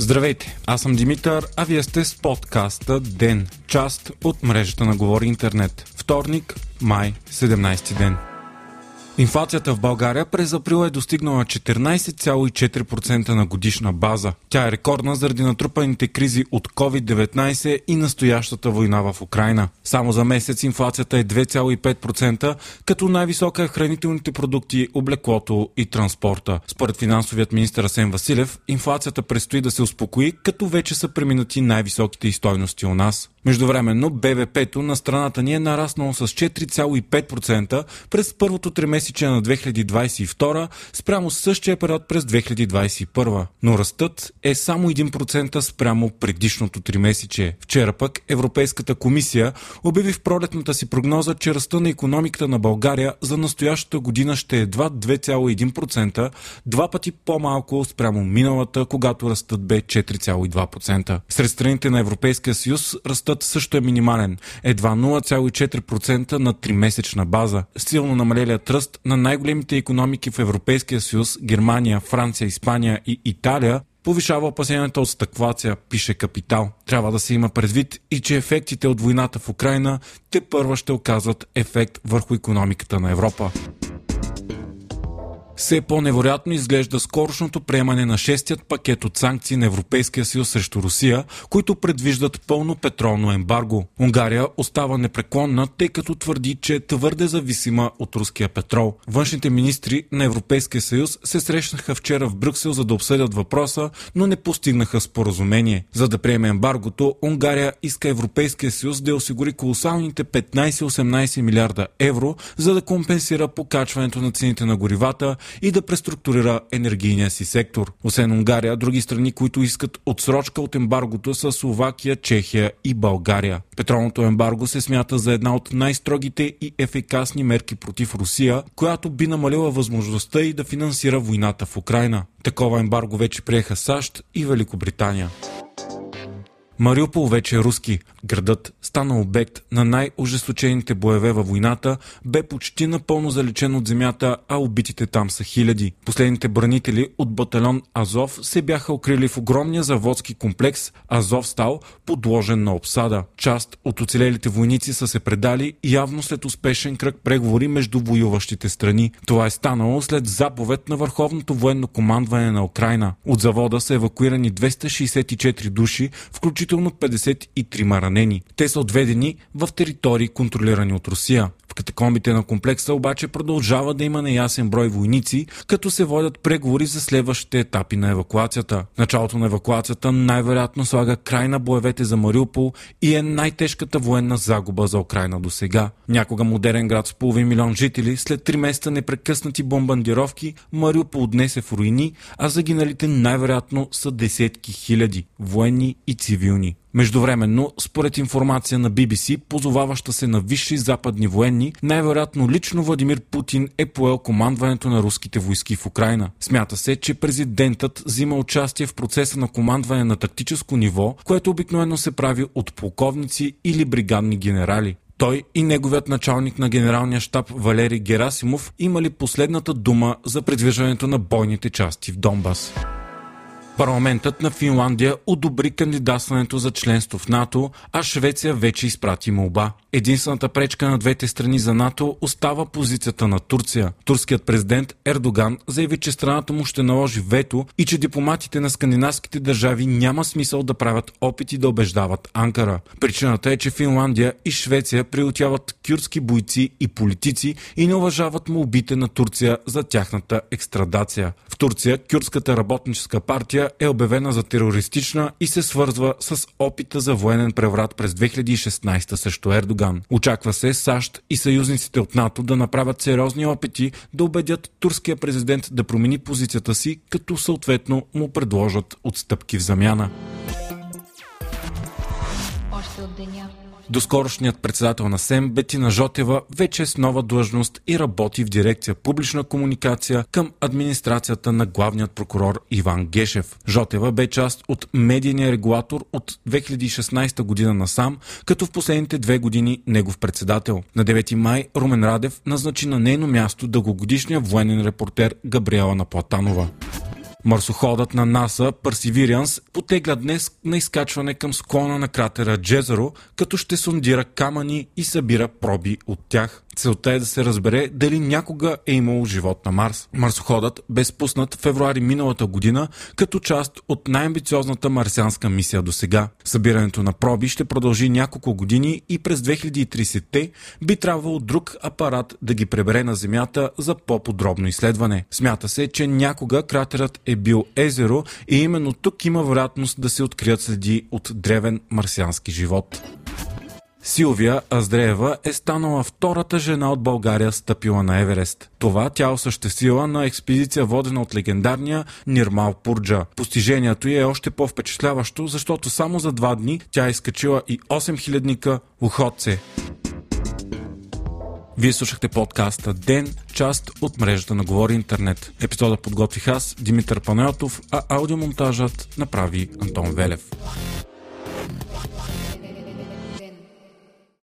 Здравейте, аз съм Димитър, а вие сте с подкаста ДЕН, част от мрежата на Говори Интернет. Вторник, май, 17 ден. Инфлацията в България през април е достигнала 14,4% на годишна база. Тя е рекордна заради натрупаните кризи от COVID-19 и настоящата война в Украина. Само за месец инфлацията е 2,5%, като най-висока е хранителните продукти, облеклото и транспорта. Според финансовият министр Асен Василев, инфлацията предстои да се успокои, като вече са преминати най-високите и стойности у нас. Междувременно БВП-то на страната ни е нараснало с 4,5% през първото тримесечие на 2022 спрямо същия период през 2021. Но растът е само 1% спрямо предишното тримесечие. Вчера пък Европейската комисия обяви в пролетната си прогноза, че ръста на економиката на България за настоящата година ще е едва 2,1%, два пъти по-малко спрямо миналата, когато растът бе 4,2%. Сред страните на Европейския съюз растат ръстът също е минимален, едва 0,4% на 3-месечна база. Силно намалелият ръст на най-големите економики в Европейския съюз Германия, Франция, Испания и Италия повишава опасенията от стъквация, пише Капитал. Трябва да се има предвид и че ефектите от войната в Украина те първа ще оказват ефект върху економиката на Европа. Все по-невероятно изглежда скорошното приемане на шестият пакет от санкции на Европейския съюз срещу Русия, които предвиждат пълно петролно ембарго. Унгария остава непреклонна, тъй като твърди, че е твърде зависима от руския петрол. Външните министри на Европейския съюз се срещнаха вчера в Брюксел за да обсъдят въпроса, но не постигнаха споразумение. За да приеме ембаргото, Унгария иска Европейския съюз да осигури колосалните 15-18 милиарда евро, за да компенсира покачването на цените на горивата и да преструктурира енергийния си сектор. Освен Унгария, други страни, които искат отсрочка от ембаргото са Словакия, Чехия и България. Петролното ембарго се смята за една от най-строгите и ефикасни мерки против Русия, която би намалила възможността и да финансира войната в Украина. Такова ембарго вече приеха САЩ и Великобритания. Мариупол вече е руски. Градът стана обект на най-ожесточените боеве във войната, бе почти напълно залечен от земята, а убитите там са хиляди. Последните бранители от батальон Азов се бяха укрили в огромния заводски комплекс Азов стал, подложен на обсада. Част от оцелелите войници са се предали явно след успешен кръг преговори между воюващите страни. Това е станало след заповед на Върховното военно командване на Украина. От завода са евакуирани 264 души, включително 53 ранени. Те са отведени в територии, контролирани от Русия. В катакомбите на комплекса обаче продължава да има неясен брой войници, като се водят преговори за следващите етапи на евакуацията. Началото на евакуацията най-вероятно слага край на боевете за Мариупол и е най-тежката военна загуба за Украина до сега. Някога модерен град с половин милион жители, след три месеца непрекъснати бомбандировки, Мариупол днес е в руини, а загиналите най-вероятно са десетки хиляди, военни и цивилни. Междувременно, според информация на BBC, позоваваща се на висши западни военни, най-вероятно лично Владимир Путин е поел командването на руските войски в Украина. Смята се, че президентът взима участие в процеса на командване на тактическо ниво, което обикновено се прави от полковници или бригадни генерали. Той и неговият началник на генералния щаб Валерий Герасимов имали последната дума за придвижването на бойните части в Донбас. Парламентът на Финландия одобри кандидатстването за членство в НАТО, а Швеция вече изпрати молба. Единствената пречка на двете страни за НАТО остава позицията на Турция. Турският президент Ердоган заяви, че страната му ще наложи вето и че дипломатите на скандинавските държави няма смисъл да правят опити да убеждават Анкара. Причината е, че Финландия и Швеция приютяват кюртски бойци и политици и не уважават молбите на Турция за тяхната екстрадация. В Турция кюртската работническа партия е обявена за терористична и се свързва с опита за военен преврат през 2016 срещу Ердоган. Очаква се САЩ и съюзниците от НАТО да направят сериозни опити да убедят турския президент да промени позицията си, като съответно му предложат отстъпки в замяна. Още от деня Доскорошният председател на СЕМ Бетина Жотева вече е с нова длъжност и работи в дирекция публична комуникация към администрацията на главният прокурор Иван Гешев. Жотева бе част от медийния регулатор от 2016 година насам, като в последните две години негов председател. На 9 май Румен Радев назначи на нейно място дългогодишния военен репортер Габриела Наплатанова. Марсоходът на НАСА Perseverance потегля днес на изкачване към склона на кратера Джезеро, като ще сондира камъни и събира проби от тях. Целта е да се разбере дали някога е имало живот на Марс. Марсоходът бе спуснат в февруари миналата година като част от най-амбициозната марсианска мисия до сега. Събирането на проби ще продължи няколко години и през 2030-те би трябвало друг апарат да ги пребере на Земята за по-подробно изследване. Смята се, че някога кратерът е бил езеро и именно тук има вероятност да се открият следи от древен марсиански живот. Силвия Аздреева е станала втората жена от България стъпила на Еверест. Това тя осъществила на експедиция водена от легендарния Нирмал Пурджа. Постижението й е още по-впечатляващо, защото само за два дни тя е изкачила и 8000-ника Лухотце. Вие слушахте подкаста Ден, част от мрежата на Говори Интернет. Епизода подготвих аз, Димитър Панайотов, а аудиомонтажът направи Антон Велев.